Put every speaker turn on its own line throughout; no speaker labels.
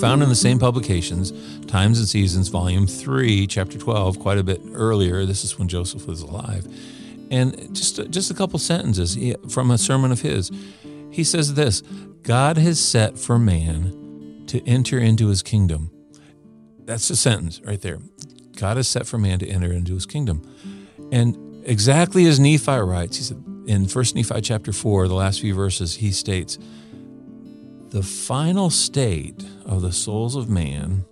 found in the same publications, Times and Seasons, Volume 3, Chapter 12, quite a bit earlier. This is when Joseph was alive. And just, just a couple sentences from a sermon of his. He says this God has set for man to enter into his kingdom. That's a sentence right there. God has set for man to enter into his kingdom. And exactly as Nephi writes, he said in 1 Nephi chapter 4, the last few verses, he states, the final state of the souls of man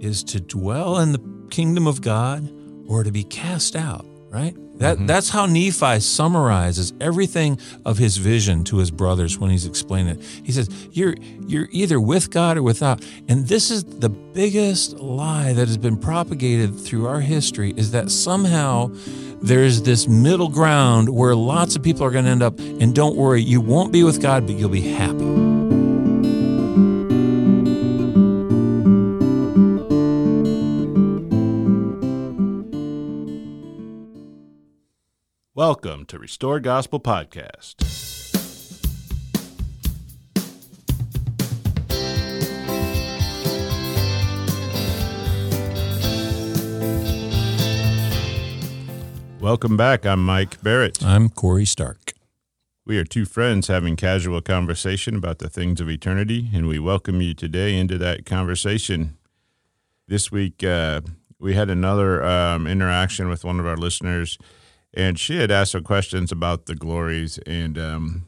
is to dwell in the kingdom of God or to be cast out, right? That mm-hmm. that's how Nephi summarizes everything of his vision to his brothers when he's explaining it. He says, "You're you're either with God or without." And this is the biggest lie that has been propagated through our history is that somehow there's this middle ground where lots of people are going to end up and don't worry, you won't be with God, but you'll be happy.
Welcome to Restore Gospel Podcast. Welcome back. I'm Mike Barrett.
I'm Corey Stark.
We are two friends having casual conversation about the things of eternity, and we welcome you today into that conversation. This week, uh, we had another um, interaction with one of our listeners and she had asked some questions about the glories and um,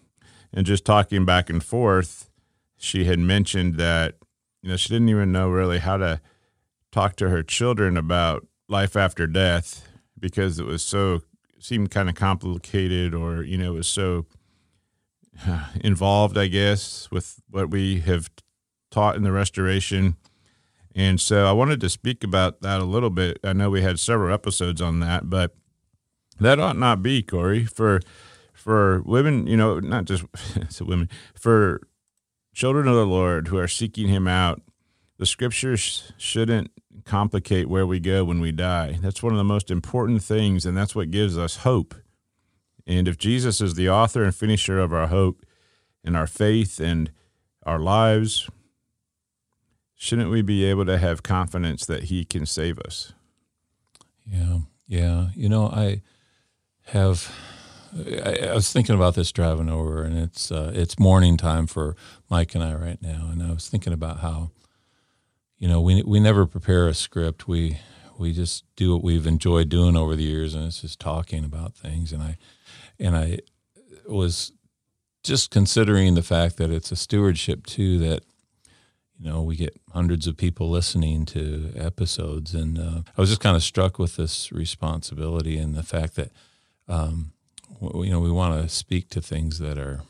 and just talking back and forth. She had mentioned that you know she didn't even know really how to talk to her children about life after death because it was so seemed kind of complicated or you know it was so involved I guess with what we have taught in the restoration. And so I wanted to speak about that a little bit. I know we had several episodes on that, but that ought not be, Corey. For for women, you know, not just women, for children of the Lord who are seeking Him out, the Scriptures shouldn't complicate where we go when we die. That's one of the most important things, and that's what gives us hope. And if Jesus is the author and finisher of our hope and our faith and our lives, shouldn't we be able to have confidence that He can save us?
Yeah, yeah. You know, I have I, I, was thinking about this driving over, and it's uh, it's morning time for Mike and I right now, and I was thinking about how, you know, we we never prepare a script. We we just do what we've enjoyed doing over the years, and it's just talking about things. And I and I was just considering the fact that it's a stewardship too that you know we get hundreds of people listening to episodes and uh, i was just kind of struck with this responsibility and the fact that um, you know, we want to speak to things that are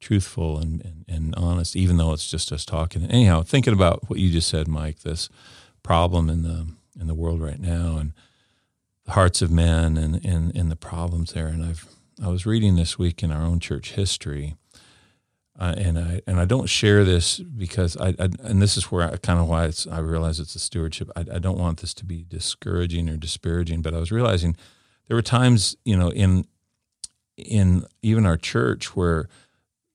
truthful and, and, and, honest, even though it's just us talking. Anyhow, thinking about what you just said, Mike, this problem in the in the world right now and the hearts of men and, and, and the problems there. And I've I was reading this week in our own church history, uh, and I and I don't share this because I, I and this is where I kind of why I realize it's a stewardship. I, I don't want this to be discouraging or disparaging, but I was realizing there were times, you know, in in even our church where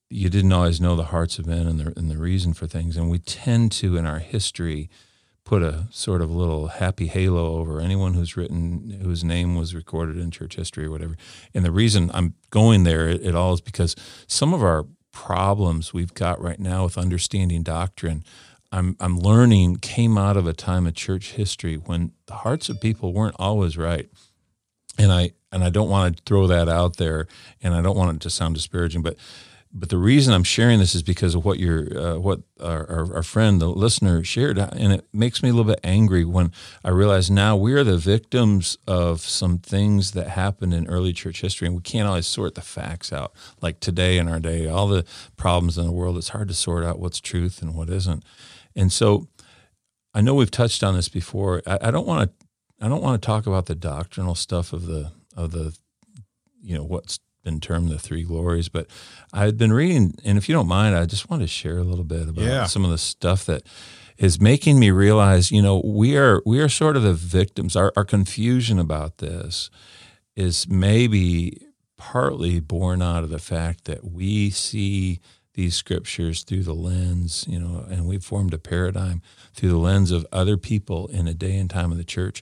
you didn't always know the hearts of men and the and the reason for things, and we tend to in our history put a sort of little happy halo over anyone who's written whose name was recorded in church history or whatever. And the reason I'm going there at all is because some of our problems we've got right now with understanding doctrine I'm I'm learning came out of a time of church history when the hearts of people weren't always right and I and I don't want to throw that out there, and I don't want it to sound disparaging, but but the reason I'm sharing this is because of what your uh, what our, our, our, friend the listener shared, and it makes me a little bit angry when I realize now we are the victims of some things that happened in early church history, and we can't always sort the facts out. Like today in our day, all the problems in the world, it's hard to sort out what's truth and what isn't, and so. I know we've touched on this before. I, I don't want to I don't want to talk about the doctrinal stuff of the of the you know what's been termed the three glories, but I've been reading, and if you don't mind, I just want to share a little bit about yeah. some of the stuff that is making me realize, you know, we are we are sort of the victims. Our, our confusion about this is maybe partly born out of the fact that we see these scriptures through the lens, you know, and we've formed a paradigm through the lens of other people in a day and time of the church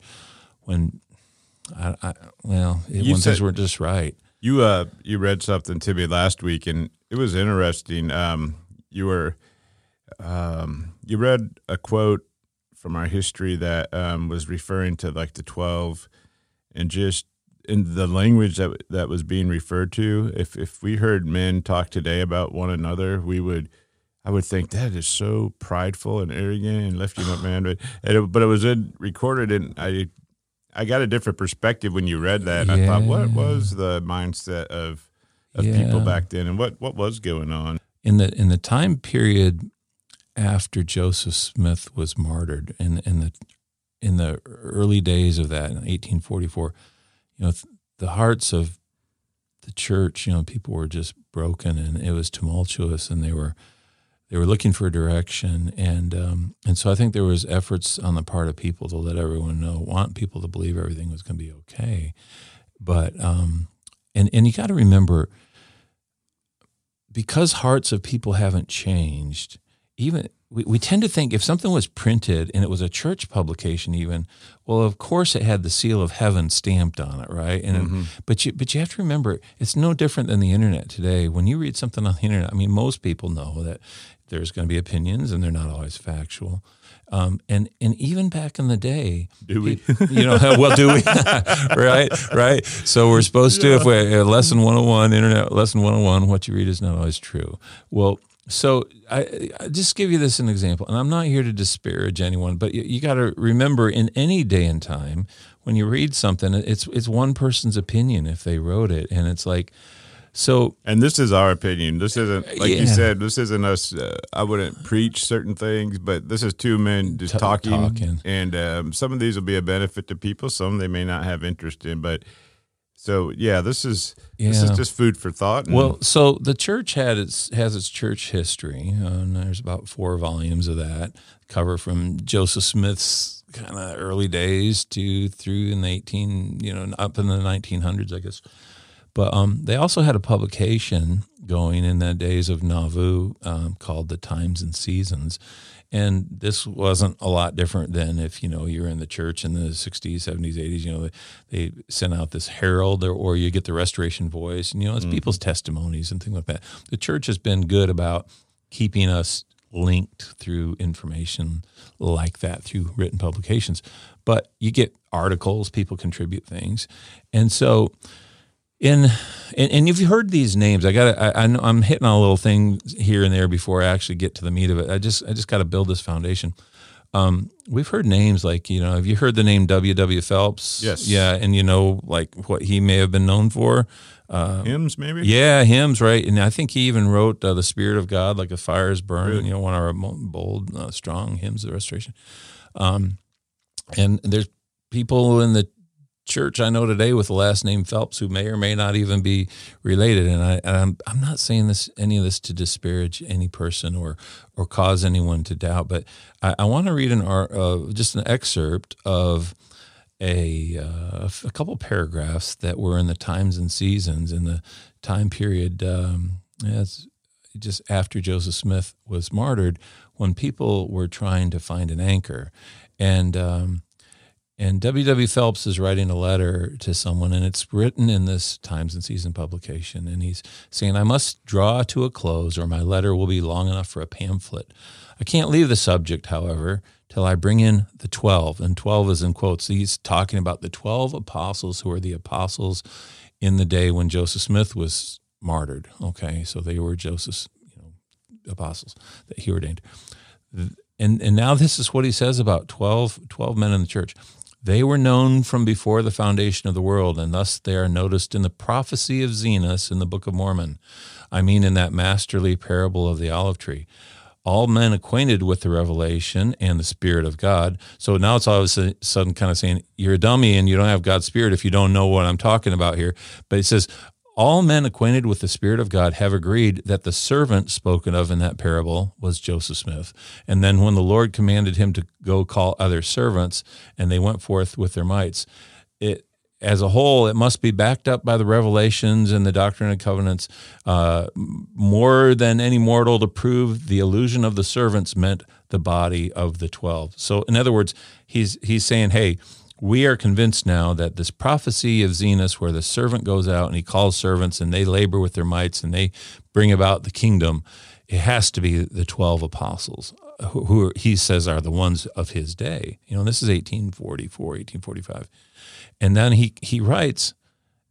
when I, I well, it, when said, things weren't just right.
You uh you read something to me last week and it was interesting. Um you were um you read a quote from our history that um was referring to like the 12 and just in the language that that was being referred to, if if we heard men talk today about one another, we would, I would think that is so prideful and arrogant and lifting up man. But it, but it was in, recorded, and I I got a different perspective when you read that. Yeah. I thought, what was the mindset of of yeah. people back then, and what what was going on
in the in the time period after Joseph Smith was martyred in in the in the early days of that in 1844 you know, the hearts of the church, you know, people were just broken and it was tumultuous and they were they were looking for direction. And um, and so I think there was efforts on the part of people to let everyone know, want people to believe everything was going to be okay, but um, and and you got to remember because hearts of people haven't changed, even we, we tend to think if something was printed and it was a church publication even well of course it had the seal of heaven stamped on it right and mm-hmm. it, but you but you have to remember it's no different than the internet today when you read something on the internet i mean most people know that there's going to be opinions and they're not always factual um, and and even back in the day,
do we?
You know, well, do we? right, right. So we're supposed yeah. to. If we uh, lesson one hundred and one, internet lesson one hundred and one, what you read is not always true. Well, so I, I, just give you this an example, and I'm not here to disparage anyone, but you, you got to remember in any day and time when you read something, it's it's one person's opinion if they wrote it, and it's like so.
And this is our opinion. This isn't like yeah. you said. This isn't us. Uh, I wouldn't preach certain things, but this is two men just T- talking, talking, and um, some of these will be a benefit to people. Some they may not have interest in, but so yeah, this is yeah. this is just food for thought.
well, so the church had its has its church history, uh, and there's about four volumes of that cover from Joseph Smith's kind of early days to through in the eighteen, you know, up in the nineteen hundreds, I guess. But um, they also had a publication going in the days of Nauvoo um, called the Times and Seasons, and this wasn't a lot different than if, you know, you're in the church in the 60s, 70s, 80s, you know, they, they sent out this herald or, or, you get the restoration voice and, you know, it's mm-hmm. people's testimonies and things like that. The church has been good about keeping us linked through information like that through written publications. But you get articles, people contribute things. And so, in and, and if you heard these names, I got I, I I'm hitting on a little thing here and there before I actually get to the meat of it. I just I just got to build this foundation. Um, we've heard names like you know have you heard the name W. W. Phelps?
Yes.
Yeah, and you know like what he may have been known for.
Uh, hymns, maybe.
Yeah, hymns, right? And I think he even wrote uh, "The Spirit of God," like a fire is. Really? You know, one of our bold, uh, strong hymns of the restoration. Um, and there's people in the church I know today with the last name Phelps who may or may not even be related. And, I, and I'm, I'm not saying this any of this to disparage any person or or cause anyone to doubt, but I, I want to read an uh, just an excerpt of a uh, a couple paragraphs that were in the Times and Seasons in the time period um, as just after Joseph Smith was martyred, when people were trying to find an anchor, and um, and W.W. Phelps is writing a letter to someone, and it's written in this Times and Season publication. And he's saying, I must draw to a close, or my letter will be long enough for a pamphlet. I can't leave the subject, however, till I bring in the 12. And 12 is in quotes. He's talking about the 12 apostles who are the apostles in the day when Joseph Smith was martyred. Okay, so they were Joseph's you know, apostles that he ordained. And, and now this is what he says about 12, 12 men in the church. They were known from before the foundation of the world, and thus they are noticed in the prophecy of Zenos in the Book of Mormon. I mean, in that masterly parable of the olive tree. All men acquainted with the revelation and the Spirit of God. So now it's all of a sudden kind of saying, you're a dummy and you don't have God's Spirit if you don't know what I'm talking about here. But it says, all men acquainted with the Spirit of God have agreed that the servant spoken of in that parable was Joseph Smith. And then when the Lord commanded him to go call other servants, and they went forth with their mites, it as a whole, it must be backed up by the revelations and the doctrine and covenants uh, more than any mortal to prove the illusion of the servants meant the body of the 12. So, in other words, he's, he's saying, hey, we are convinced now that this prophecy of Zenos, where the servant goes out and he calls servants and they labor with their mites and they bring about the kingdom, it has to be the 12 apostles uh, who, who he says are the ones of his day. You know, this is 1844, 1845. And then he, he writes,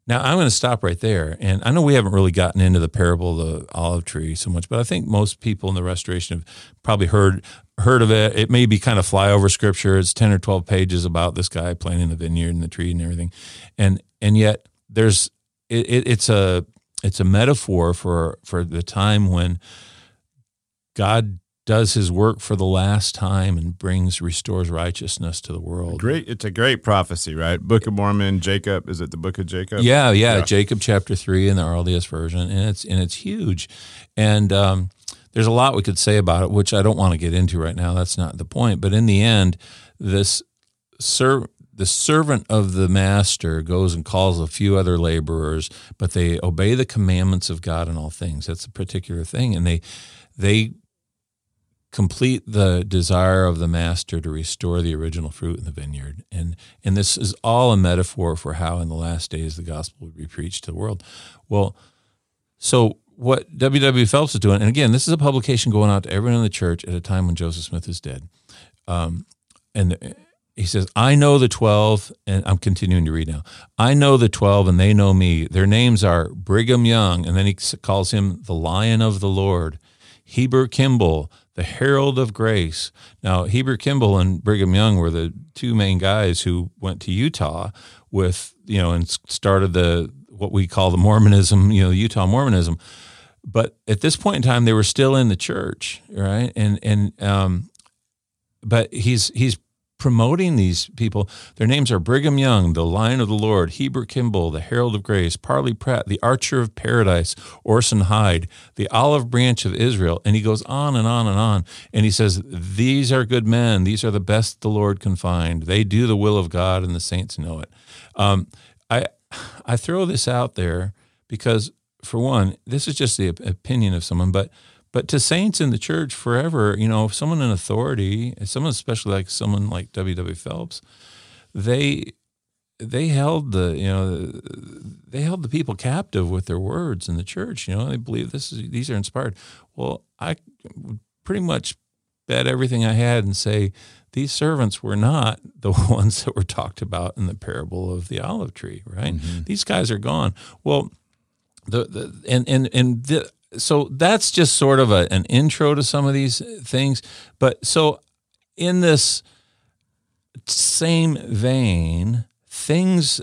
now I'm going to stop right there. And I know we haven't really gotten into the parable of the olive tree so much, but I think most people in the restoration have probably heard heard of it. It may be kind of flyover scripture. It's 10 or 12 pages about this guy planting the vineyard and the tree and everything. And and yet there's it, it, it's a it's a metaphor for for the time when God does his work for the last time and brings restores righteousness to the world.
Great, it's a great prophecy, right? Book of Mormon, Jacob. Is it the Book of Jacob?
Yeah, yeah, yeah. Jacob chapter three in the earliest version, and it's and it's huge, and um, there's a lot we could say about it, which I don't want to get into right now. That's not the point. But in the end, this ser- the servant of the master goes and calls a few other laborers, but they obey the commandments of God in all things. That's a particular thing, and they they complete the desire of the master to restore the original fruit in the vineyard. And and this is all a metaphor for how in the last days the gospel would be preached to the world. Well, so what W. W. Phelps is doing, and again, this is a publication going out to everyone in the church at a time when Joseph Smith is dead. Um, and he says, I know the 12, and I'm continuing to read now. I know the 12, and they know me. Their names are Brigham Young, and then he calls him the Lion of the Lord, Heber Kimball, the Herald of Grace. Now, Heber Kimball and Brigham Young were the two main guys who went to Utah with, you know, and started the what we call the Mormonism, you know, Utah Mormonism. But at this point in time, they were still in the church, right? And and um, but he's he's promoting these people. Their names are Brigham Young, the Lion of the Lord, Heber Kimball, the Herald of Grace, Parley Pratt, the Archer of Paradise, Orson Hyde, the Olive Branch of Israel. And he goes on and on and on. And he says, These are good men. These are the best the Lord can find. They do the will of God, and the saints know it. Um, I, I throw this out there because, for one, this is just the opinion of someone, but but to saints in the church forever, you know, someone in authority, someone especially like someone like W. W. Phelps, they they held the you know they held the people captive with their words in the church. You know, they believe this is these are inspired. Well, I would pretty much bet everything I had and say these servants were not the ones that were talked about in the parable of the olive tree, right? Mm-hmm. These guys are gone. Well, the, the and and and the, so that's just sort of a, an intro to some of these things. But so in this same vein, things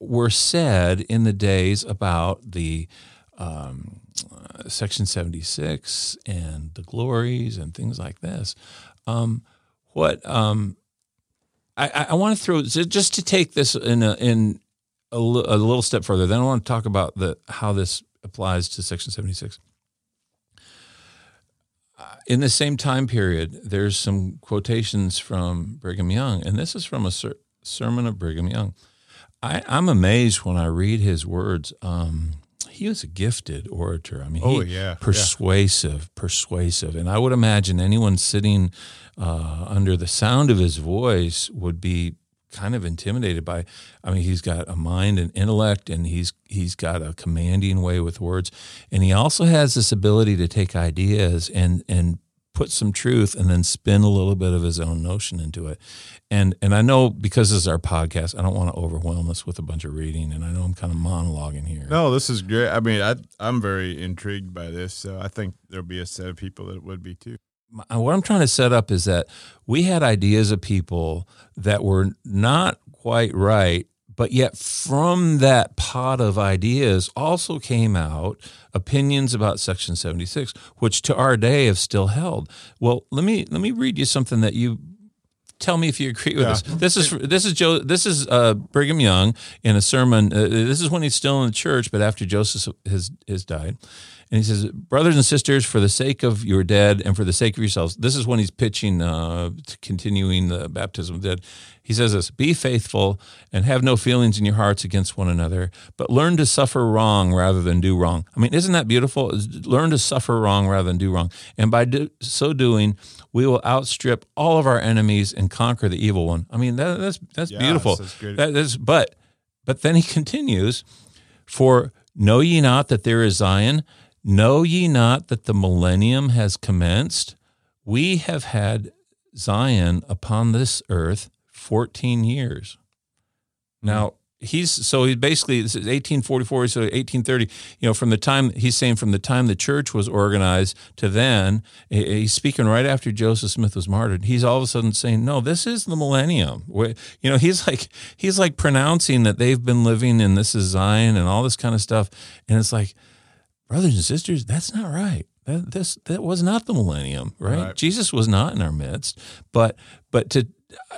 were said in the days about the um, uh, Section 76 and the glories and things like this. Um, what um, I, I want to throw just to take this in a, in a, a little step further. Then I want to talk about the how this applies to Section 76. Uh, in the same time period, there's some quotations from Brigham Young, and this is from a ser- sermon of Brigham Young. I, am amazed when I read his words. Um, he was a gifted orator. I mean,
oh yeah,
persuasive,
yeah.
persuasive, and I would imagine anyone sitting uh, under the sound of his voice would be kind of intimidated by I mean he's got a mind and intellect and he's he's got a commanding way with words and he also has this ability to take ideas and and put some truth and then spin a little bit of his own notion into it. And and I know because this is our podcast, I don't want to overwhelm us with a bunch of reading and I know I'm kind of monologuing here.
No, this is great. I mean, I I'm very intrigued by this, so I think there'll be a set of people that would be too
what I'm trying to set up is that we had ideas of people that were not quite right, but yet from that pot of ideas also came out opinions about Section 76, which to our day have still held. Well, let me let me read you something that you tell me if you agree with yeah. this. This is this is Joe. This is uh, Brigham Young in a sermon. Uh, this is when he's still in the church, but after Joseph has has died, And he says, Brothers and sisters, for the sake of your dead and for the sake of yourselves, this is when he's pitching, uh, continuing the baptism of the dead. He says this Be faithful and have no feelings in your hearts against one another, but learn to suffer wrong rather than do wrong. I mean, isn't that beautiful? Learn to suffer wrong rather than do wrong. And by do, so doing, we will outstrip all of our enemies and conquer the evil one. I mean, that, that's that's
Yes,
beautiful.
that's good.
That is, but but then he continues, for know ye not that there is Zion? Know ye not that the millennium has commenced? We have had Zion upon this earth 14 years. Now, he's so he basically this is 1844 so 1830 you know from the time he's saying from the time the church was organized to then he's speaking right after joseph smith was martyred he's all of a sudden saying no this is the millennium you know he's like he's like pronouncing that they've been living in this is zion and all this kind of stuff and it's like brothers and sisters that's not right that this that was not the millennium right?
Right.
jesus was not in our midst but but to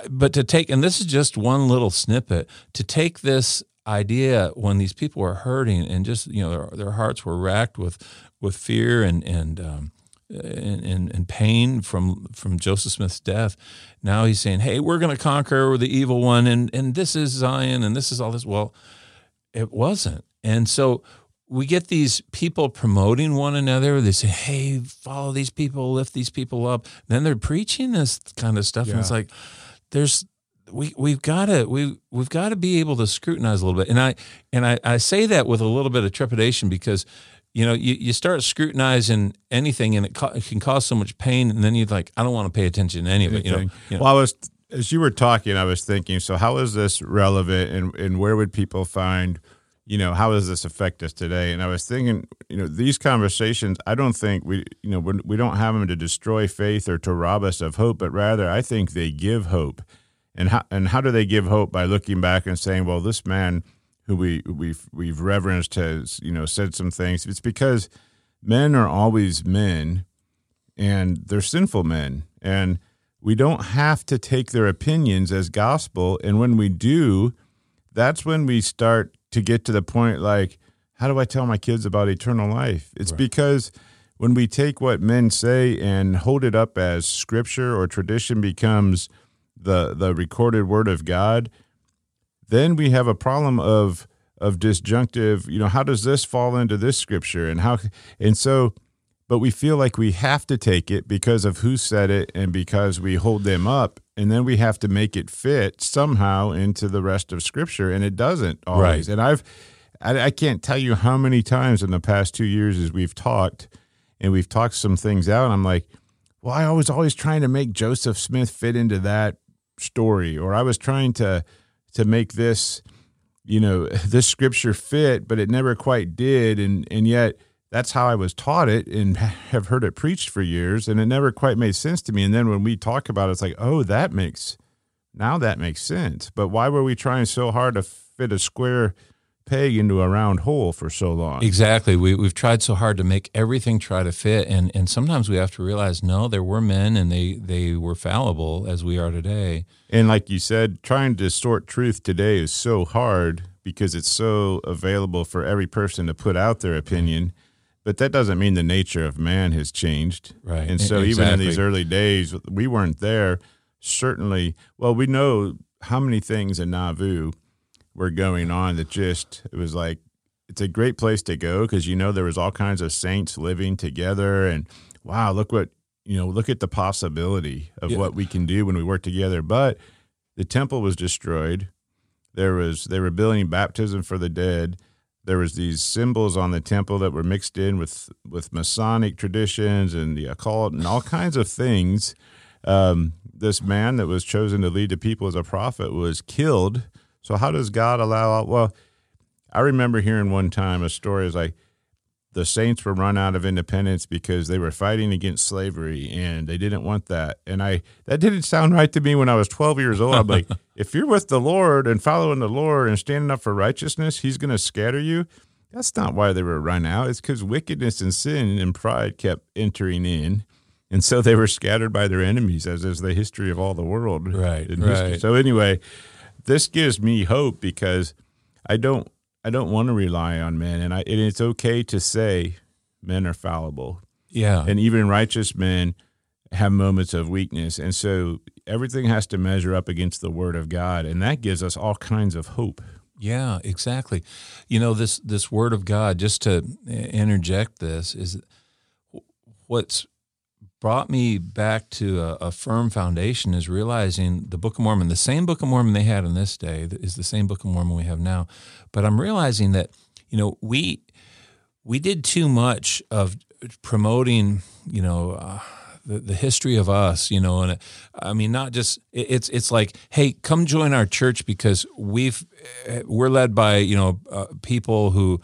but to take and this is just one little snippet to take this idea when these people were hurting and just you know their, their hearts were racked with with fear and and um, and, and, and pain from from Joseph Smith's death. Now he's saying, "Hey, we're going to conquer the evil one, and and this is Zion, and this is all this." Well, it wasn't, and so we get these people promoting one another. They say, "Hey, follow these people, lift these people up." Then they're preaching this kind of stuff, and it's like, there's we we've got to we we've got to be able to scrutinize a little bit, and I and I, I say that with a little bit of trepidation because. You know, you, you start scrutinizing anything, and it, ca- it can cause so much pain, and then you're like, I don't want to pay attention to any of it. You know, you know.
Well, I was as you were talking, I was thinking. So, how is this relevant, and and where would people find? You know, how does this affect us today? And I was thinking, you know, these conversations. I don't think we, you know, we don't have them to destroy faith or to rob us of hope, but rather, I think they give hope. And how and how do they give hope by looking back and saying, well, this man who we we've we've reverenced has you know said some things. It's because men are always men and they're sinful men and we don't have to take their opinions as gospel and when we do that's when we start to get to the point like how do i tell my kids about eternal life? It's because when we take what men say and hold it up as scripture or tradition becomes the the recorded word of god then we have a problem of of disjunctive you know how does this fall into this scripture? And how and so but we feel like we have to take it because of who said it and because we hold them up and then we have to make it fit somehow into the rest of scripture and it doesn't always
Right.
and i've I, I can't tell you how many times in the past two years as we've talked and we've talked some things out i'm like well i was always trying to make joseph smith fit into that story or i was trying to to make this you know this scripture fit but it never quite did and and yet that's how I was taught it and have heard it preached for years and it never quite made sense to me and then when we talk about it it's like oh that makes now that makes sense but why were we trying so hard to fit a square peg into a round hole for so long
Exactly. We, we've tried so hard to make everything try to fit. And, and sometimes we have to realize, no, there were men and they, they were fallible as we are today.
And like you said, trying to distort truth today is so hard because it's so available for every person to put out their opinion. But that doesn't mean the nature of man has changed.
Right.
And so
E-
even in these early days, we weren't there. Certainly, well, we know how many things in Nauvoo were going on that just, it was like, it's a great place to go because you know there was all kinds of saints living together and wow look what you know look at the possibility of
Yeah.
what we can do when we work together but the temple was destroyed there was they were building baptism for the dead there was these symbols on the temple that were mixed in with with masonic traditions and the occult and all kinds of things. Um, this man that was chosen to lead the people as a prophet was killed. So how does god allow well I remember hearing one time a story is like the saints were run out of independence because they were fighting against slavery and they didn't want that. And I that didn't sound right to me when I was 12 years old. I'm like, if you're with the Lord and following the Lord and standing up for righteousness, he's going to scatter you. That's not why they were run out. It's because wickedness and sin and pride kept entering in. And so they were scattered by their enemies, as is the history of all the world.
Right,
history.
right.
So anyway, this gives me hope because I don't I don't want to rely on men, and I and it's okay to say men are fallible.
Yeah.
And even righteous men have moments of weakness. And so everything has to measure up against the word of God. And that gives us all kinds of hope.
Yeah, exactly. You know, this this word of God, just to interject this, is what's brought me back to a, a, firm foundation is realizing the Book of Mormon, the same Book of Mormon they had in this day is the same Book of Mormon we have now. But I'm realizing that, you know, we we did too much of promoting, you know, uh, the, history of us, you know, and I mean, not just it's it's like, hey, come join our church because we've we're led by you know uh, people who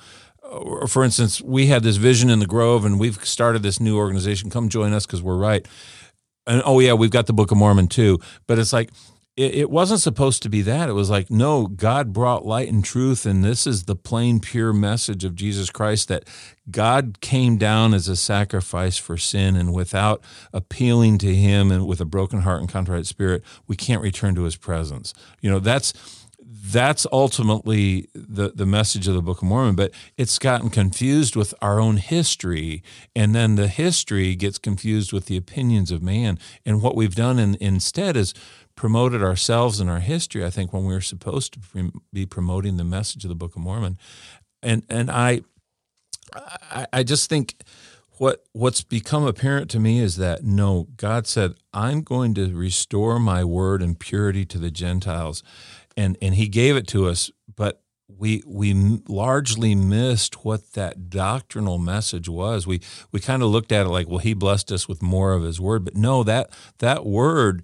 for instance, we had this vision in the Grove, and we've started this new organization. Come join us because we're right. And oh yeah, we've got the Book of Mormon too. But it's like it, it wasn't supposed to be that. It was like no, God brought light and truth, and this is the plain, pure message of Jesus Christ that God came down as a sacrifice for sin, and without appealing to Him and with a broken heart and contrite spirit, we can't return to His presence. You know that's that's ultimately the, the message of the Book of Mormon, but it's gotten confused with our own history. And then the history gets confused with the opinions of man. And what we've done in, instead is promoted ourselves and our history, I think, when we were supposed to be promoting the message of the Book of Mormon. And, and I, I, I just think what what's become apparent to me is that no, God said, I'm going to restore my word and purity to the Gentiles and and he gave it to us, but we we largely missed what that doctrinal message was. We we kind of looked at it like, well, he blessed us with more of his word, but no, that that word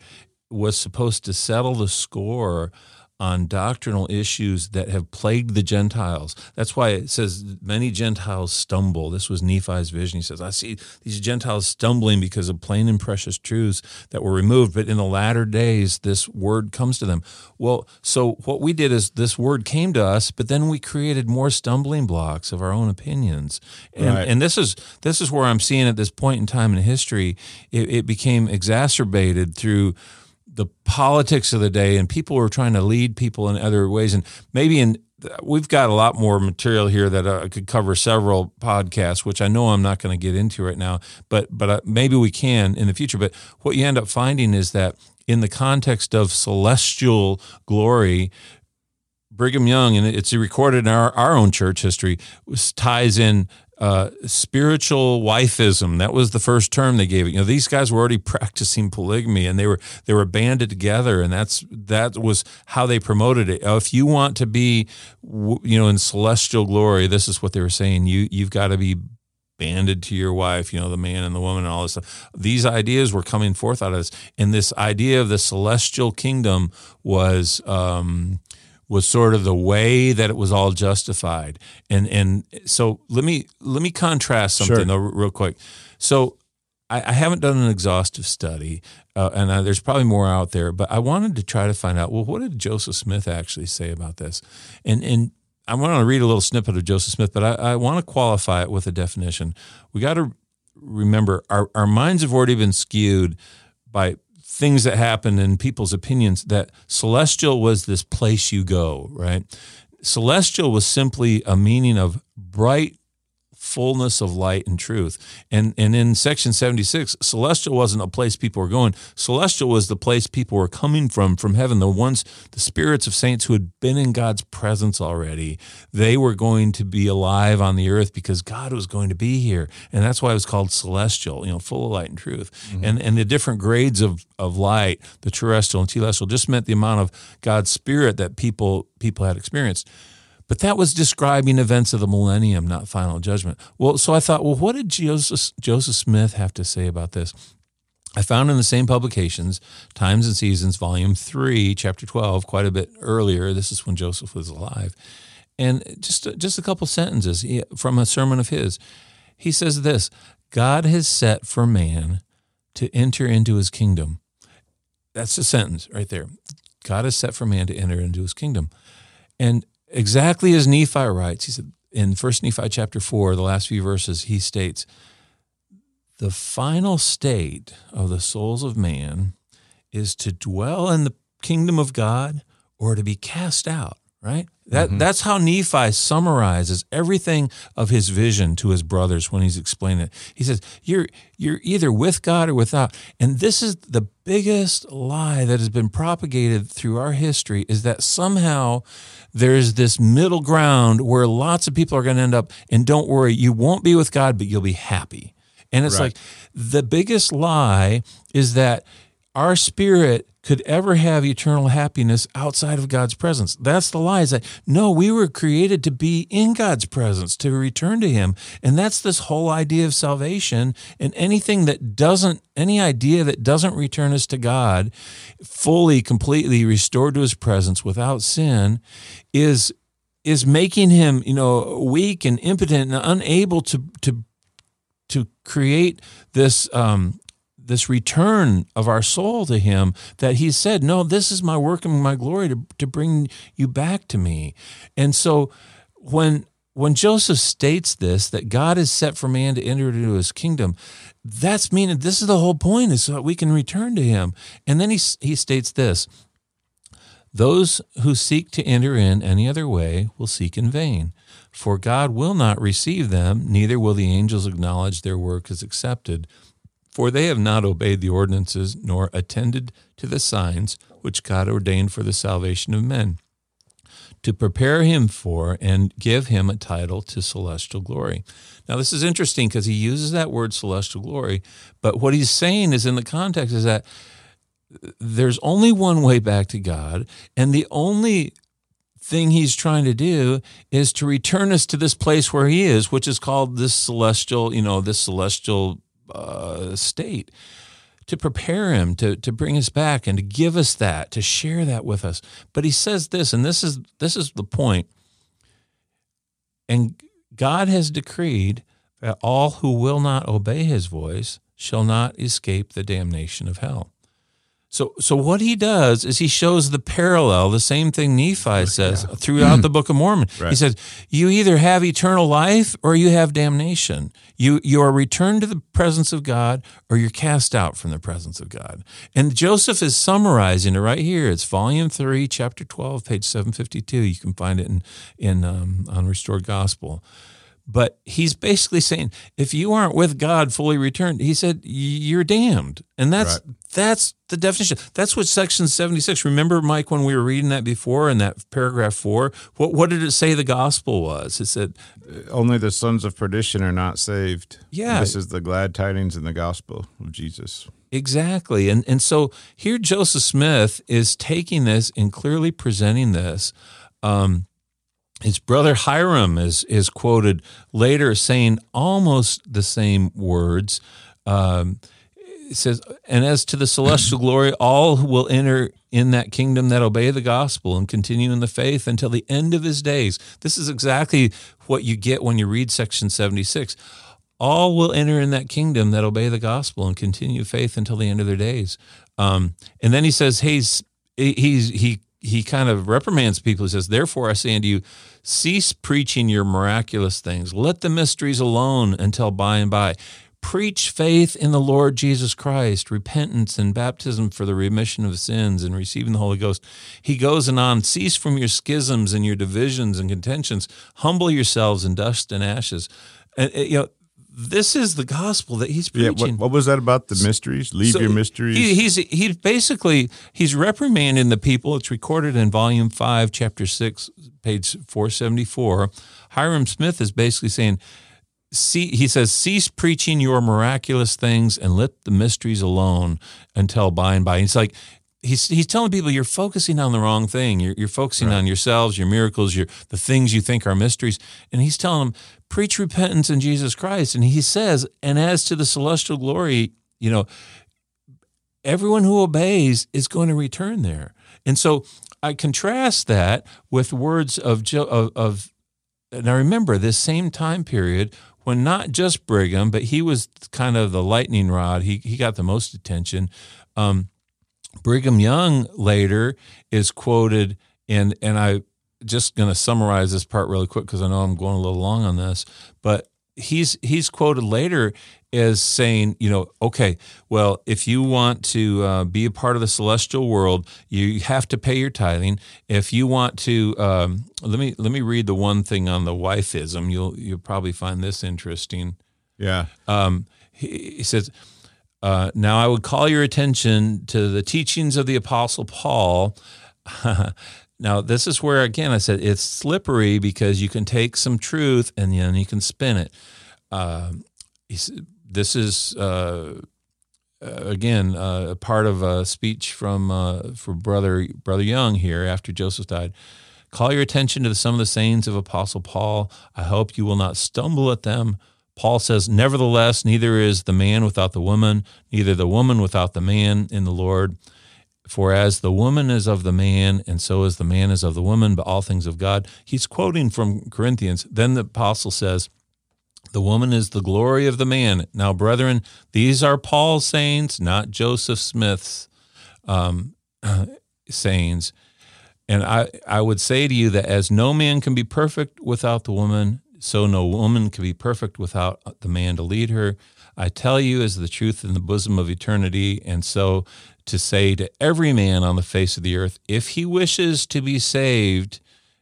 was supposed to settle the score on doctrinal issues that have plagued the Gentiles. That's why it says many Gentiles stumble. This was Nephi's vision. He says, I see these Gentiles stumbling because of plain and precious truths that were removed, but in the latter days, this word comes to them. Well, so what we did is this word came to us, but then we created more stumbling blocks of our own opinions. And, right. and this is this is where I'm seeing at this point in time in history, it, it became exacerbated through the politics of the day and people were trying to lead people in other ways. And maybe in we've got a lot more material here that uh, could cover several podcasts which i know i'm not going to get into right now but but uh, maybe we can in the future. But what you end up finding is that in the context of celestial glory brigham young and it's recorded in our, our own church history ties in uh, spiritual wifeism. That was the first term they gave it. You know, these guys were already practicing polygamy, and they were they were banded together, and that's that was how they promoted it. If you want to be, you know, in celestial glory, this is what they were saying. You you've got to be banded to your wife, you know, the man and the woman and all this stuff. These ideas were coming forth out of this. And this idea of the celestial kingdom was um, was sort of the way that it was all justified. And and so let me let me contrast something sure. though, real quick. So I, I, haven't done an exhaustive study, uh, and I, there's probably more out there. But I wanted to try to find out. Well, what did Joseph Smith actually say about this? And and I want to read a little snippet of Joseph Smith, but I, I want to qualify it with a definition. We got to remember our, our minds have already been skewed by things that happen and people's opinions that celestial was this place you go, right? Celestial was simply a meaning of bright fullness of light and truth. And and in section 76, celestial wasn't a place people were going. Celestial was the place people were coming from from heaven, the ones the spirits of saints who had been in God's presence already. They were going to be alive on the earth because God was going to be here. And that's why it was called celestial, you know, full of light and truth. Mm-hmm. And and the different grades of of light, the terrestrial and telestial just meant the amount of God's spirit that people people had experienced. But that was describing events of the millennium, not final judgment. Well, so I thought, well, what did Joseph, Joseph Smith have to say about this? I found in the same publications, Times and Seasons, Volume 3, Chapter 12, quite a bit earlier. This is when Joseph was alive. And just, just a couple sentences from a sermon of his. He says this God has set for man to enter into his kingdom. That's a sentence right there. God has set for man to enter into his kingdom. And exactly as Nephi writes. He said in First Nephi chapter four, the last few verses, he states, "The final state of the souls of man is to dwell in the kingdom of God or to be cast out." Right? That mm-hmm. that's how Nephi summarizes everything of his vision to his brothers when he's explaining it. He says, "You're you're either with God or without." And this is the biggest lie that has been propagated through our history is that somehow there's this middle ground where lots of people are going to end up and don't worry, you won't be with God, but you'll be happy. And it's
Right.
like the biggest lie is that our spirit could ever have eternal happiness outside of God's presence. That's the lie. Is that no, we were created to be in God's presence, to return to Him. And that's this whole idea of salvation. And anything that doesn't, any idea that doesn't return us to God, fully, completely restored to His presence without sin, is is making him, you know, weak and impotent and unable to to to create this um, this return of our soul to him that he said no this is my work and my glory to, to bring you back to me and so when when joseph states this that god is set for man to enter into his kingdom that's meaning this is the whole point is so that we can return to him and then he, he states this those who seek to enter in any other way will seek in vain, for God will not receive them, neither will the angels acknowledge their work as accepted. For they have not obeyed the ordinances, nor attended to the signs which God ordained for the salvation of men, to prepare him for and give him a title to celestial glory. Now, this is interesting because he uses that word celestial glory, but what he's saying is in the context is that there's only one way back to God, and the only thing he's trying to do is to return us to this place where he is, which is called this celestial, you know, this celestial uh, state. To prepare him to to bring us back and to give us that, to share that with us. But he says this, and this is this is the point. And God has decreed that all who will not obey his voice shall not escape the damnation of hell. So, so what he does is he shows the parallel, the same thing Nephi says throughout the Book of Mormon. He says, "You either have eternal life or you have damnation. You you are returned to the presence of God or you're cast out from the presence of God." And Joseph is summarizing it right here. It's Volume Three, Chapter Twelve, page seven fifty two. You can find it in in um, on Restored Gospel. But he's basically saying, if you aren't with God fully returned, he said you're damned, and that's
Right.
that's the definition. That's what section seventy six. Remember, Mike, when we were reading that before in that paragraph four, what what did it say the gospel was? It said,
Only the sons of perdition are not saved.
Yeah.
This is the glad tidings in the gospel of Jesus.
Exactly. And and so here Joseph Smith is taking this and clearly presenting this. Um, his brother Hyrum is is quoted later saying almost the same words. Um, it says, "And as to the celestial glory, all who will enter in that kingdom that obey the gospel and continue in the faith until the end of his days." This is exactly what you get when you read section seventy six all will enter in that kingdom that obey the gospel and continue faith until the end of their days. Um, and then he says, "Hey, he's he's he he kind of reprimands people. He says, "Therefore I say unto you, cease preaching your miraculous things. Let the mysteries alone until by and by." Preach faith in the Lord Jesus Christ, repentance and baptism for the remission of sins and receiving the Holy Ghost. He goes and on, cease from your schisms and your divisions and contentions. Humble yourselves in dust and ashes. And, uh, you know, this is the gospel that he's
Yeah.
preaching.
What, what was that about the mysteries? Leave
So
your mysteries.
He, he's he's basically he's reprimanding the people. It's recorded in volume five, chapter six, page four seventy four. Hyrum Smith is basically saying, "See," he says, "Cease preaching your miraculous things and let the mysteries alone until by and by." He's like. He's, he's telling people you're focusing on the wrong thing. You're, you're focusing on yourselves, your miracles, your the things you think are mysteries. And he's telling them, preach repentance in Jesus Christ. And he says, and as to the celestial glory, you know, everyone who obeys is going to return there. And so I contrast that with words of, of, of and I remember this same time period when not just Brigham, but he was kind of the lightning rod. He, he got the most attention. Um, Brigham Young later is quoted, and, and I just going to summarize this part really quick because I know I'm going a little long on this, but he's he's quoted later as saying, you know, okay, well, if you want to uh, be a part of the celestial world, you have to pay your tithing. If you want to, um, let me let me read the one thing on the wifeism. You'll you'll probably find this interesting.
Yeah.
Um, he, he says, uh, now I would call your attention to the teachings of the Apostle Paul. now, this is where, again, I said it's slippery because you can take some truth and then you can spin it. Uh, this is, uh, again, uh, a part of a speech from uh, for brother brother Young here after Joseph died. Call your attention to some of the sayings of Apostle Paul. I hope you will not stumble at them Paul says, Nevertheless, neither is the man without the woman, neither the woman without the man in the Lord. For as the woman is of the man, and so is the man is of the woman, but all things of God. He's quoting from Corinthians. Then the apostle says, The woman is the glory of the man. Now, brethren, these are Paul's sayings, not Joseph Smith's um, sayings. And I, I would say to you that as no man can be perfect without the woman, so no woman can be perfect without the man to lead her. I tell you as the truth in the bosom of eternity, and so to say to every man on the face of the earth, if he wishes to be saved,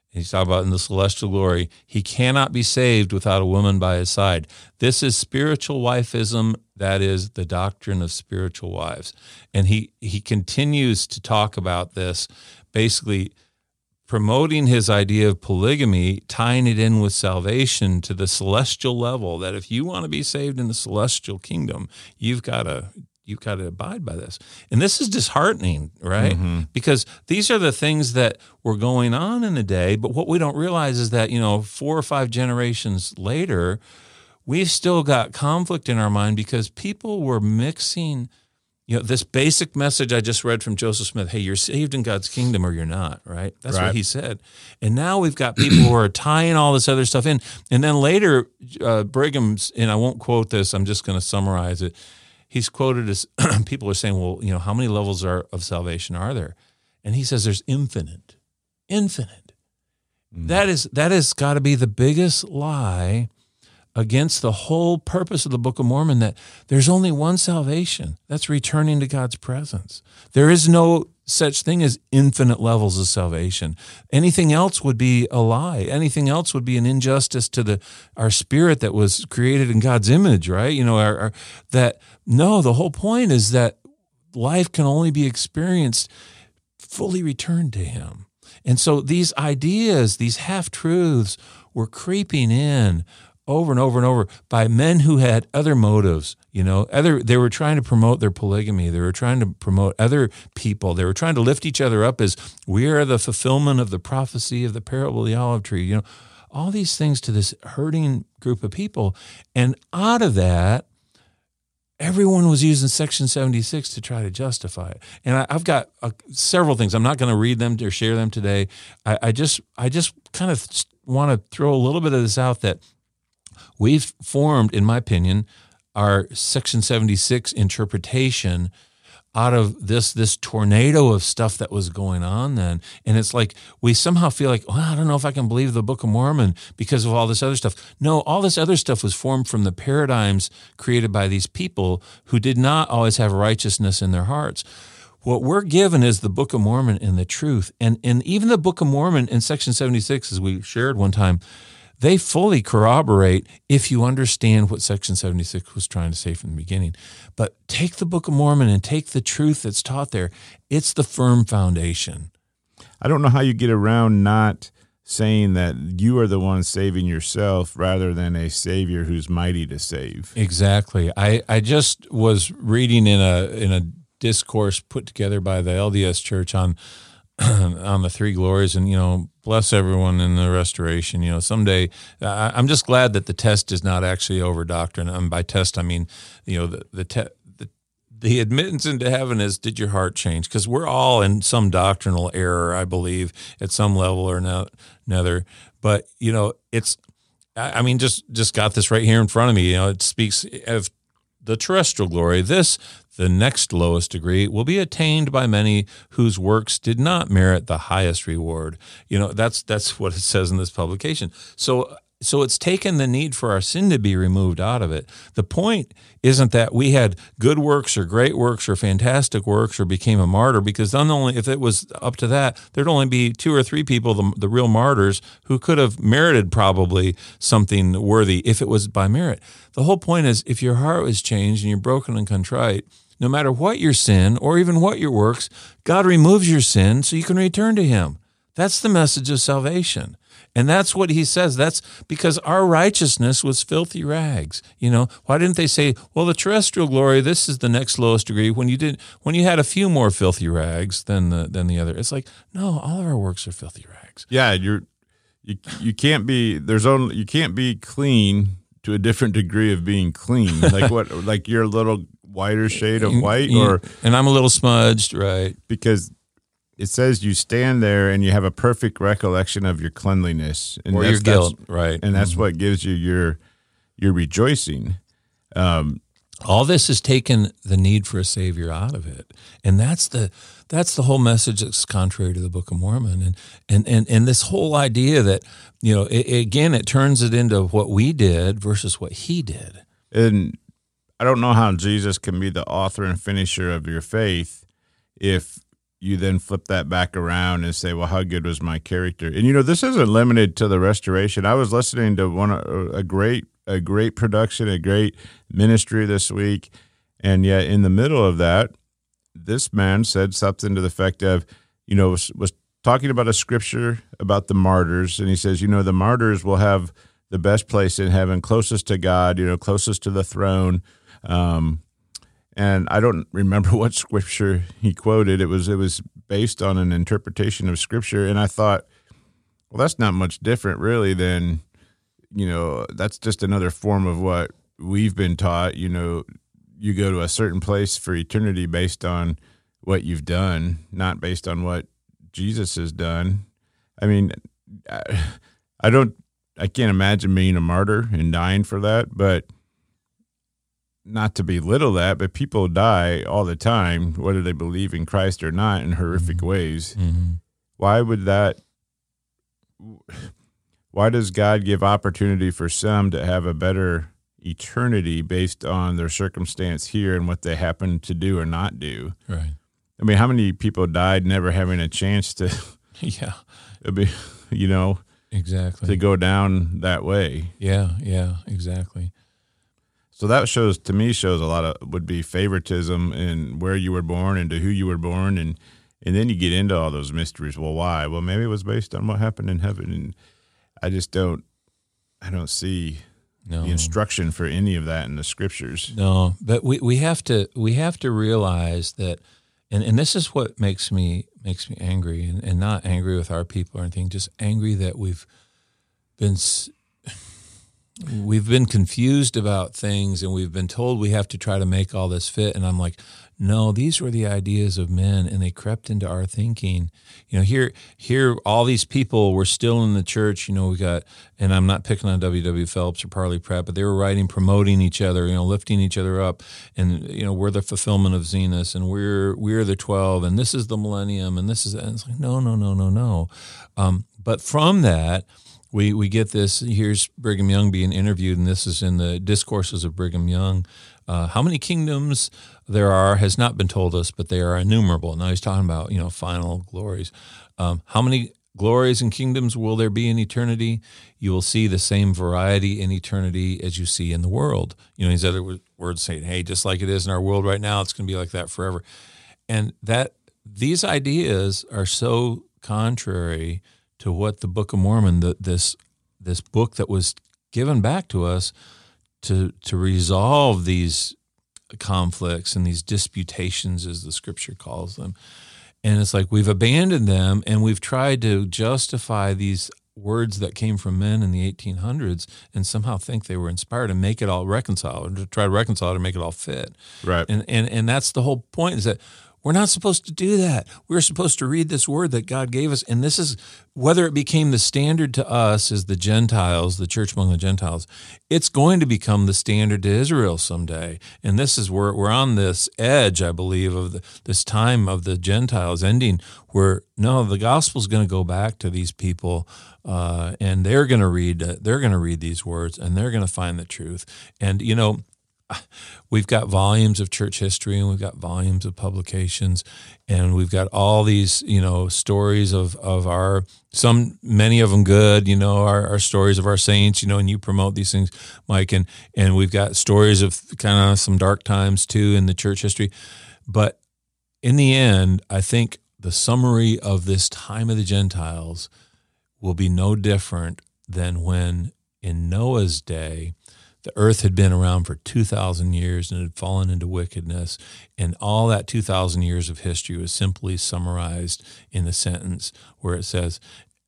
he's talking about in the celestial glory, he cannot be saved without a woman by his side. This is spiritual wifeism. That is the doctrine of spiritual wives. And he, he continues to talk about this basically promoting his idea of polygamy, tying it in with salvation to the celestial level. That if you want to be saved in the celestial kingdom, you've got to you've got to abide by this. And this is disheartening, right? Mm-hmm. Because these are the things that were going on in the day, but what we don't realize is that, you know, four or five generations later, we've still got conflict in our mind because people were mixing you know this basic message i just read from joseph smith hey you're saved in god's kingdom or you're not right that's right. what he said and now we've got people who are tying all this other stuff in and then later uh, brigham's and i won't quote this i'm just going to summarize it he's quoted as people are saying well you know how many levels are, of salvation are there and he says there's infinite infinite mm. that is that has got to be the biggest lie against the whole purpose of the Book of Mormon that there's only one salvation that's returning to God's presence. There is no such thing as infinite levels of salvation. Anything else would be a lie. Anything else would be an injustice to the our spirit that was created in God's image, right? You know, our, our, that no, the whole point is that life can only be experienced fully returned to him. And so these ideas, these half truths were creeping in over and over and over by men who had other motives you know other they were trying to promote their polygamy they were trying to promote other people they were trying to lift each other up as we are the fulfillment of the prophecy of the parable of the olive tree you know all these things to this hurting group of people. And out of that everyone was using section 76 to try to justify it. And I, have got uh, several things. I'm not going to read them or share them today. I, I just i just kind of want to throw a little bit of this out that We've formed, in my opinion, our Section 76 interpretation out of this this tornado of stuff that was going on then. And it's like we somehow feel like well i don't know if i can believe the book of mormon because of all this other stuff. No all this other stuff was formed from the paradigms created by these people who did not always have righteousness in their hearts. What we're given is the book of mormon and the truth. And and even the book of mormon in section 76 as we shared one time they fully corroborate if you understand what Section 76 was trying to say from the beginning. But take the Book of Mormon and take the truth that's taught there, it's the firm foundation.
I don't know how you get around not saying that you are the one saving yourself rather than a savior who's mighty to save.
Exactly. I, I just was reading in a in a discourse put together by the LDS Church on on the three glories and you know bless everyone in the restoration you know someday I, am just glad that the test is not actually over doctrine and um, by test i mean you know the the, the, the admittance into heaven is did your heart change because we're all in some doctrinal error i believe at some level or another but you know it's I mean, just just got this right here in front of me. You know, it speaks of the terrestrial glory. This the next lowest degree will be attained by many whose works did not merit the highest reward. You know, that's that's what it says in this publication. So so it's taken the need for our sin to be removed out of it. The point isn't that we had good works or great works or fantastic works or became a martyr, because then only if it was up to that, there'd only be two or three people, the, the real martyrs, who could have merited probably something worthy if it was by merit. The whole point is if your heart was changed and you're broken and contrite, no matter what your sin or even what your works, God removes your sin so you can return to Him. That's the message of salvation. And that's what he says. That's because our righteousness was filthy rags. You know, why didn't they say, well, the terrestrial glory, this is the next lowest degree when you did when you had a few more filthy rags than the than the other. It's like, no, all of our works are filthy rags.
Yeah, you're you you can't be there's only you can't be clean to a different degree of being clean. Like what like you're little whiter shade of white or
and I'm a little smudged, right?
Because it says you stand there and you have a perfect recollection of your cleanliness and
or your guilt, right?
And that's mm-hmm. what gives you your your rejoicing. Um,
all this has taken the need for a savior out of it, and that's the that's the whole message that's contrary to the Book of Mormon, and and and and this whole idea that you know it, again it turns it into what we did versus what he did.
And I don't know how Jesus can be the author and finisher of your faith if you then flip that back around and say, well, how good was my character? And you know, this isn't limited to the restoration. I was listening to one uh, a great a great production, a great ministry this week, and yet in the middle of that, this man said something to the effect of, you know, was, was talking about a scripture about the martyrs, and he says, you know, the martyrs will have the best place in heaven, closest to God, you know, closest to the throne. Um, and I don't remember what scripture he quoted. It was it was based on an interpretation of scripture, and I thought, well, that's not much different, really, than you know, that's just another form of what we've been taught. You know, you go to a certain place for eternity based on what you've done, not based on what Jesus has done. I mean, I, I don't, I can't imagine being a martyr and dying for that, but not to belittle that, but people die all the time, whether they believe in Christ or not, in horrific mm-hmm. ways. Mm-hmm. Why would that? Why does God give opportunity for some to have a better eternity based on their circumstance here and what they happen to do or not do?
Right.
I mean, how many people died never having a chance to?
Yeah.
Be, you know,
exactly
to go down that way.
Yeah. Yeah. Exactly.
So that shows to me shows a lot of would be favoritism in where you were born and to who you were born and and then you get into all those mysteries. Well, why? Well, maybe it was based on what happened in heaven and I just don't I don't see no. the instruction for any of that in the scriptures.
No, but we, we have to we have to realize that and, and this is what makes me makes me angry and, and not angry with our people or anything, just angry that we've been we've been confused about things and we've been told we have to try to make all this fit. And i'm like no these were the ideas of men and they crept into our thinking. You know here here all these people were still in the church. You know we got and i'm not picking on ww phelps or parley pratt but they were writing promoting each other you know lifting each other up. And you know we're the fulfillment of zenos and we're we're the 12 and this is the millennium and this is and it's like no no no no no. Um, but from that we we get this. Here's Brigham Young being interviewed, and this is in the discourses of Brigham Young. Uh, how many kingdoms there are has not been told us, but they are innumerable. Now he's talking about you know final glories. Um, how many glories and kingdoms will there be in eternity? You will see the same variety in eternity as you see in the world. You know, these other words saying, "Hey, just like it is in our world right now, it's going to be like that forever." And that these ideas are so contrary to what the Book of Mormon, the, this this book that was given back to us to to resolve these conflicts and these disputations, as the Scripture calls them. And it's like we've abandoned them and we've tried to justify these words that came from men in the 1800s and somehow think they were inspired and make it all reconcile or to try to reconcile it and make it all fit.
Right.
And, and, and that's the whole point is that We're not supposed to do that. We're supposed to read this word that God gave us. And this is whether it became the standard to us as the Gentiles, the church among the Gentiles, it's going to become the standard to Israel someday. And this is where we're on this edge, I believe, of the, this time of the Gentiles ending, where no, the gospel is going to go back to these people, uh, and they're going to read. They're going to read these words, and they're going to find the truth. And you know, we've got volumes of church history and we've got volumes of publications and we've got all these you know stories of of our some many of them good you know our, our stories of our saints you know and you promote these things mike and and we've got stories of kind of some dark times too in the church history. But in the end i think the summary of this time of the gentiles will be no different than when in noah's day the earth had been around for 2,000 years and had fallen into wickedness. And all that 2,000 years of history was simply summarized in the sentence where it says,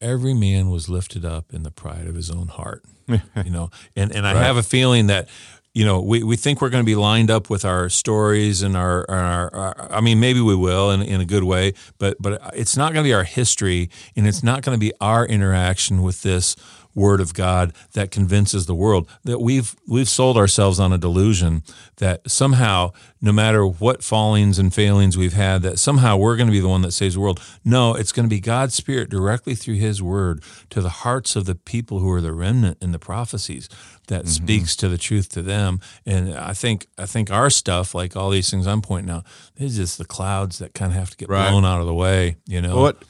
Every man was lifted up in the pride of his own heart. you know, and, and I right. have a feeling that you know, we, we think we're going to be lined up with our stories and our, our, our, I mean, maybe we will in, in a good way, but, but it's not going to be our history and it's not going to be our interaction with this word of God that convinces the world that we've we've sold ourselves on a delusion that somehow no matter what fallings and failings we've had that somehow we're going to be the one that saves the world no it's going to be God's spirit directly through his word to the hearts of the people who are the remnant in the prophecies that mm-hmm. speaks to the truth to them and I think I think our stuff like all these things I'm pointing out is just the clouds that kind of have to get right. blown out of the way you know
what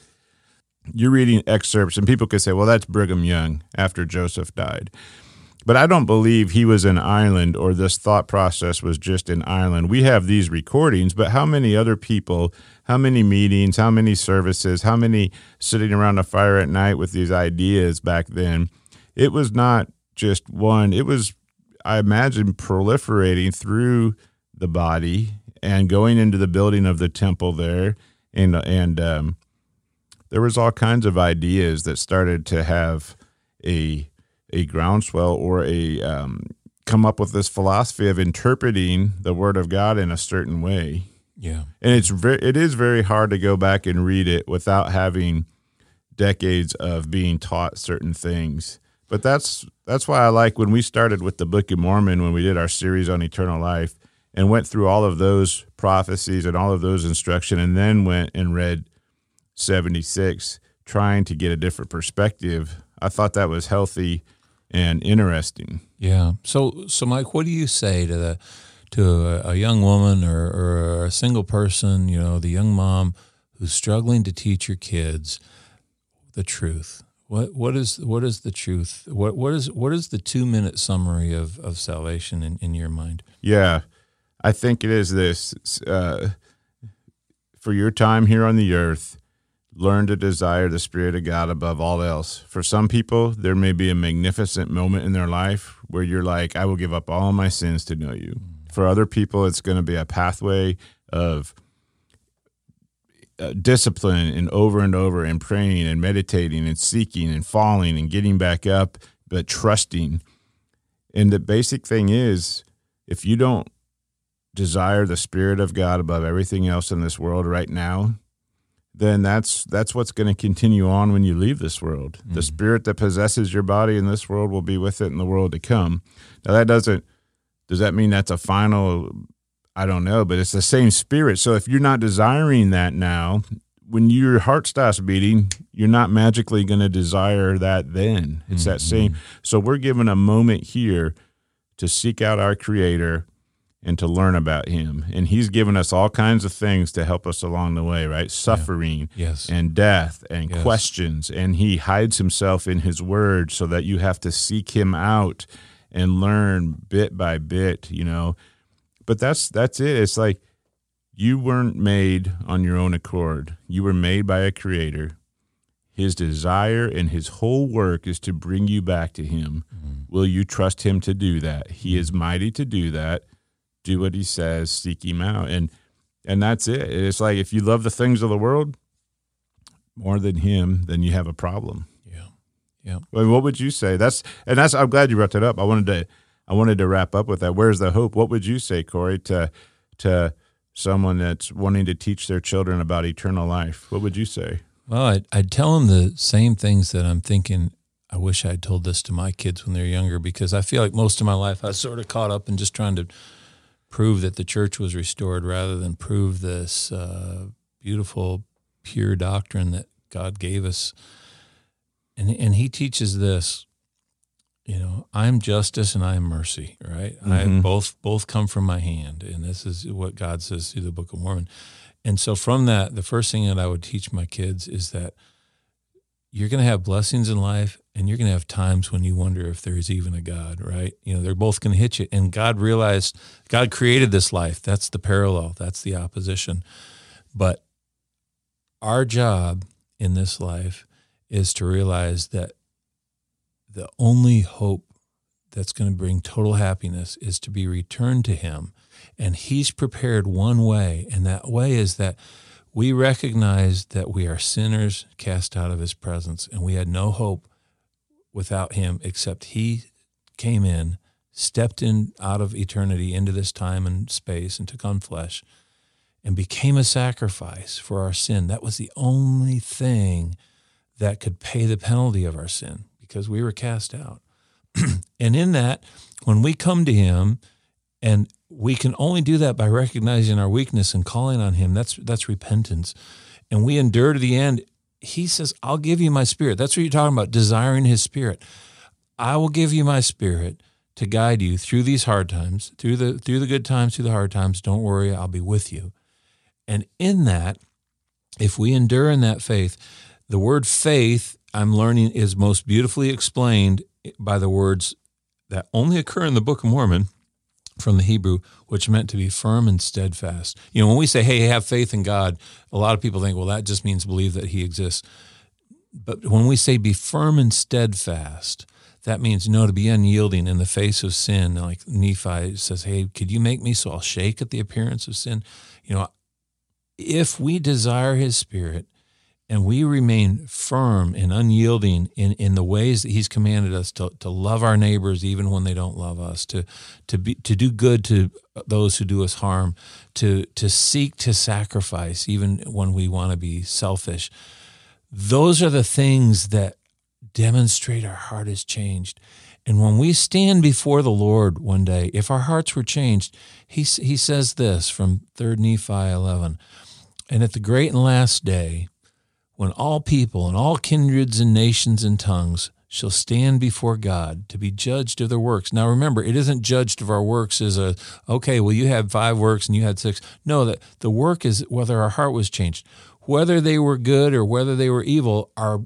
you're reading excerpts, and people could say, well, that's Brigham Young after Joseph died. But I don't believe he was in Ireland or this thought process was just in Ireland. We have these recordings, but how many other people, how many meetings, how many services, how many sitting around a fire at night with these ideas back then? It was not just one, it was, I imagine, proliferating through the body and going into the building of the temple there. And, and, um, there was all kinds of ideas that started to have a a groundswell or a um, come up with this philosophy of interpreting the word of God in a certain way.
Yeah,
and it's very it is very hard to go back and read it without having decades of being taught certain things. But that's that's why I like when we started with the Book of Mormon when we did our series on eternal life and went through all of those prophecies and all of those instruction and then went and read 76 trying to get a different perspective. I thought that was healthy and interesting.
Yeah. So, so Mike, what do you say to the to a, a young woman or, or a single person? You know, the young mom who's struggling to teach your kids the truth. What what is what is the truth? What what is what is the two minute summary of, of salvation in, in your mind?
Yeah, I think it is this. Uh, for your time here on the earth, learn to desire the Spirit of God above all else. For some people, there may be a magnificent moment in their life where you're like, I will give up all my sins to know you. For other people, it's going to be a pathway of uh, discipline and over and over and praying and meditating and seeking and falling and getting back up, but trusting. And the basic thing is, if you don't desire the Spirit of God above everything else in this world right now, then that's that's what's going to continue on when you leave this world. Mm-hmm. The spirit that possesses your body in this world will be with it in the world to come. Now that doesn't does that mean that's a final I don't know, but it's the same spirit. So if you're not desiring that now, when your heart stops beating, you're not magically going to desire that then. It's mm-hmm. that same. So we're given a moment here to seek out our creator and to learn about him. And he's given us all kinds of things to help us along the way, right? Suffering
yeah. yes.
and death and yes. questions. And he hides himself in his word so that you have to seek him out and learn bit by bit, you know. But that's that's it. It's like you weren't made on your own accord. You were made by a creator. His desire and his whole work is to bring you back to him. Mm-hmm. Will you trust him to do that? He is mighty to do that do what he says, seek him out. And and that's it. It's like if you love the things of the world more than him, then you have a problem.
Yeah. Yeah.
I mean, what would you say? That's and that's I'm glad you brought that up. I wanted to I wanted to wrap up with that. Where's the hope? What would you say, Corey, to to someone that's wanting to teach their children about eternal life, what would you say?
Well, I'd, I'd tell them the same things that I'm thinking. I wish I'd told this to my kids when they're younger because I feel like most of my life I was sort of caught up in just trying to prove that the church was restored rather than prove this uh, beautiful, pure doctrine that God gave us. And, and he teaches this you know i'm justice and i am mercy right mm-hmm. i both both come from my hand and this is what god says through the book of mormon and so from that the first thing that i would teach my kids is that you're going to have blessings in life and you're going to have times when you wonder if there is even a god right? You know they're both going to hit you and god realized god created this life. That's the parallel. That's the opposition. But our job in this life is to realize that the only hope that's going to bring total happiness is to be returned to Him. And He's prepared one way, and that way is that we recognize that we are sinners cast out of His presence, and we had no hope without Him except He came in, stepped in out of eternity into this time and space, and took on flesh and became a sacrifice for our sin. That was the only thing that could pay the penalty of our sin because we were cast out. and in that, when we come to Him, and we can only do that by recognizing our weakness and calling on Him. That's that's repentance, and we endure to the end. He says, "I'll give you my Spirit." That's what you're talking about, desiring His Spirit. I will give you my Spirit to guide you through these hard times, through the through the good times, through the hard times. Don't worry, I'll be with you. And in that, if we endure in that faith, the word faith I'm learning is most beautifully explained by the words that only occur in the Book of Mormon from the Hebrew, which meant to be firm and steadfast. You know, when we say, hey, have faith in God, a lot of people think, well, that just means believe that He exists. But when we say be firm and steadfast, that means you no to be unyielding in the face of sin. Like Nephi says, hey, could you make me so I'll shake at the appearance of sin? You know, if we desire His Spirit, and we remain firm and unyielding in, in the ways that he's commanded us to, to love our neighbors even when they don't love us to to be to do good to those who do us harm to to seek to sacrifice even when we want to be selfish. Those are the things that demonstrate our heart has changed. And when we stand before the Lord one day if our hearts were changed he he says this from 3rd Nephi 11 and at the great and last day when all people and all kindreds and nations and tongues shall stand before God to be judged of their works. Now remember, it isn't judged of our works as a, okay, well, you had five works and you had six. No, that the work is whether our heart was changed. Whether they were good or whether they were evil, our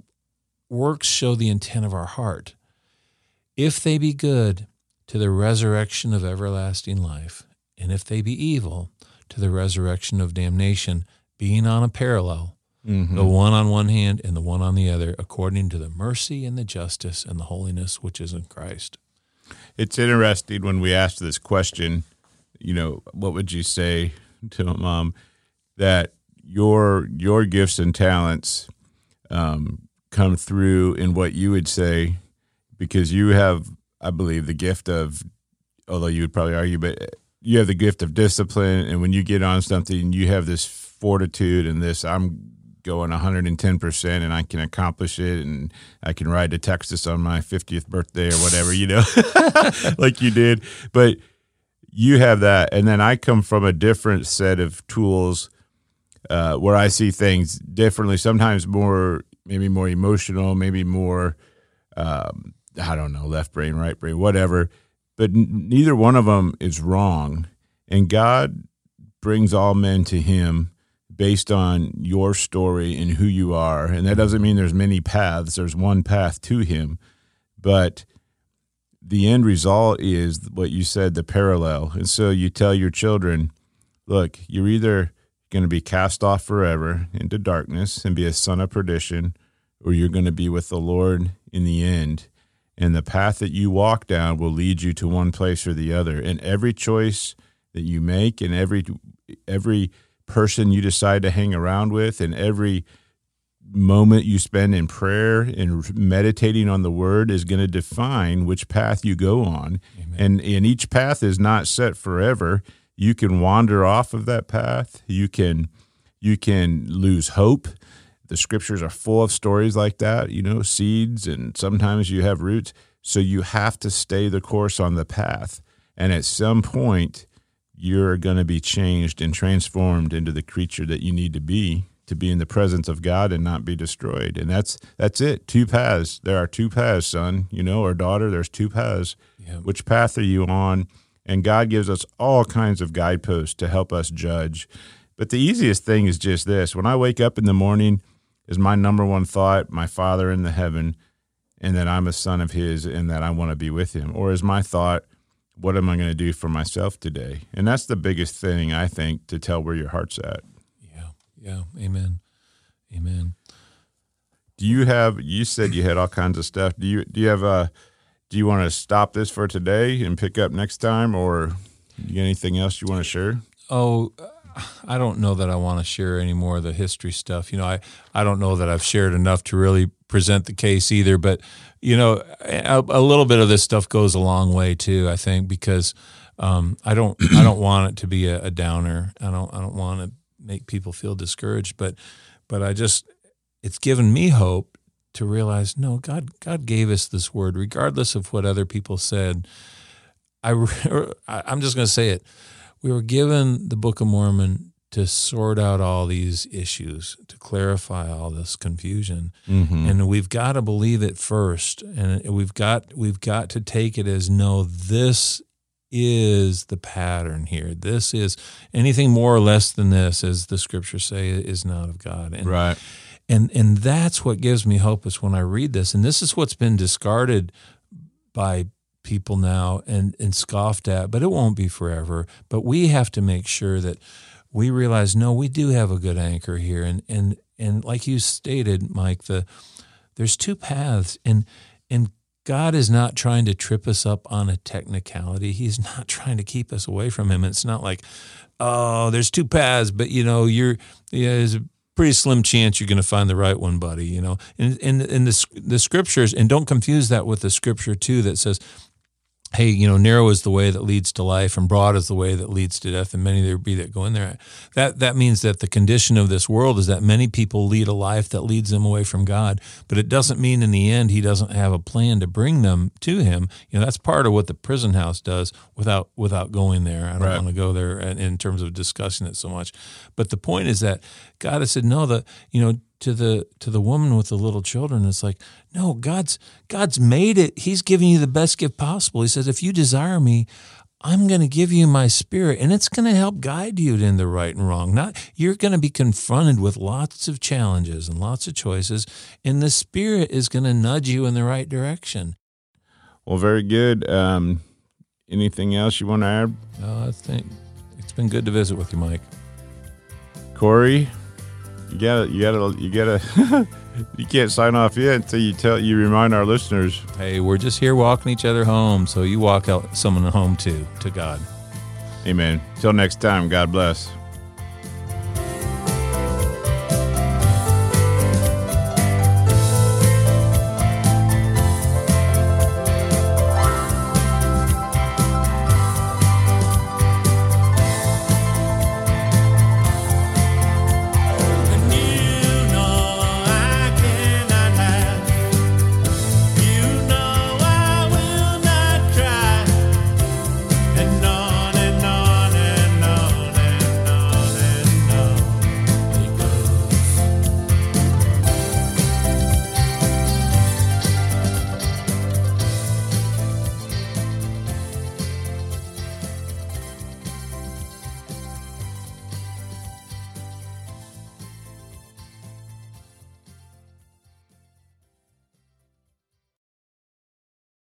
works show the intent of our heart. If they be good, to the resurrection of everlasting life, and if they be evil, to the resurrection of damnation, being on a parallel Mm-hmm. The one on one hand and the one on the other, according to the mercy and the justice and the holiness which is in Christ.
It's interesting when we asked this question, you know, what would you say to a mom that your your gifts and talents um, come through in what you would say because you have, I believe, the gift of, although you would probably argue, but you have the gift of discipline, and when you get on something, you have this fortitude and this I'm going 110% and I can accomplish it and I can ride to Texas on my 50th birthday or whatever, you know, like you did. But you have that. And then I come from a different set of tools uh, where I see things differently, sometimes more, maybe more emotional, maybe more, um, I don't know, left brain, right brain, whatever. But n- neither one of them is wrong. And God brings all men to Him based on your story and who you are. And that doesn't mean there's many paths, there's one path to him. But the end result is what you said, the parallel. And so you tell your children, look, you're either going to be cast off forever into darkness and be a son of perdition, or you're going to be with the Lord in the end. And the path that you walk down will lead you to one place or the other. And every choice that you make and every every person you decide to hang around with and every moment you spend in prayer and meditating on the word is going to define which path you go on. Amen. And and each path is not set forever. you can wander off of that path. You can you can lose hope. The scriptures are full of stories like that, you know, seeds and sometimes you have roots. So you have to stay the course on the path. And at some point you're going to be changed and transformed into the creature that you need to be to be in the presence of God and not be destroyed. And that's that's it. Two paths. There are two paths, son, you know, or daughter, there's two paths. Yeah. Which path are you on? And God gives us all kinds of guideposts to help us judge. But the easiest thing is just this. When I wake up in the morning, is my number one thought, my Father in the heaven, and that I'm a son of his and that I want to be with him? Or is my thought, what am I going to do for myself today? And that's the biggest thing I think to tell where your heart's at.
Yeah. Yeah. Amen. Amen.
Do you have you said you had all kinds of stuff. Do you do you have a do you want to stop this for today and pick up next time or anything else you want to share?
Oh, I don't know that I want to share any more of the history stuff. You know, I, I don't know that I've shared enough to really present the case either. But, you know, a, a little bit of this stuff goes a long way too, I think, because um, I don't I don't want it to be a, a, downer. I don't I don't want to make people feel discouraged. But but I just it's given me hope to realize no, God God gave us this word, regardless of what other people said. I I'm just going to say it we were given the Book of Mormon to sort out all these issues, to clarify all this confusion. Mm-hmm. And we've got to believe it first. And we've got we've got to take it as no, this is the pattern here. This is anything more or less than this, as the scriptures say, is not of God.
And, right.
And and that's what gives me hope is when I read this. And this is what's been discarded by people now and, and scoffed at, but it won't be forever. But we have to make sure that we realize, no, we do have a good anchor here. And, and, and like you stated, Mike, the, there's two paths and, and God is not trying to trip us up on a technicality. He's not trying to keep us away from him. It's not like, oh, there's two paths, but you know, you're, yeah, there's a pretty slim chance you're going to find the right one, buddy. You know, and in, the the scriptures, and don't confuse that with the scripture too that says, hey, you know, narrow is the way that leads to life, and broad is the way that leads to death, and many there be that go in there. That that means that the condition of this world is that many people lead a life that leads them away from God, but it doesn't mean in the end He doesn't have a plan to bring them to Him. You know, that's part of what the prison house does without without going there. I don't right. want to go there in terms of discussing it so much, but the point is that God has said no. The you know to the to the woman with the little children it's like no god's god's made it. He's giving you the best gift possible. He says if you desire me i'm going to give you my spirit and it's going to help guide you in the right and wrong. Not you're going to be confronted with lots of challenges and lots of choices and the spirit is going to nudge you in the right direction.
Well very good. Um, anything else you want to add?
Uh, i think it's been good to visit with you mike.
Corey you gotta, you gotta, you gotta. you can't sign off yet until you tell you remind our listeners.
Hey, we're just here walking each other home, so you walk out someone home too to God.
Amen. Till next time, God bless.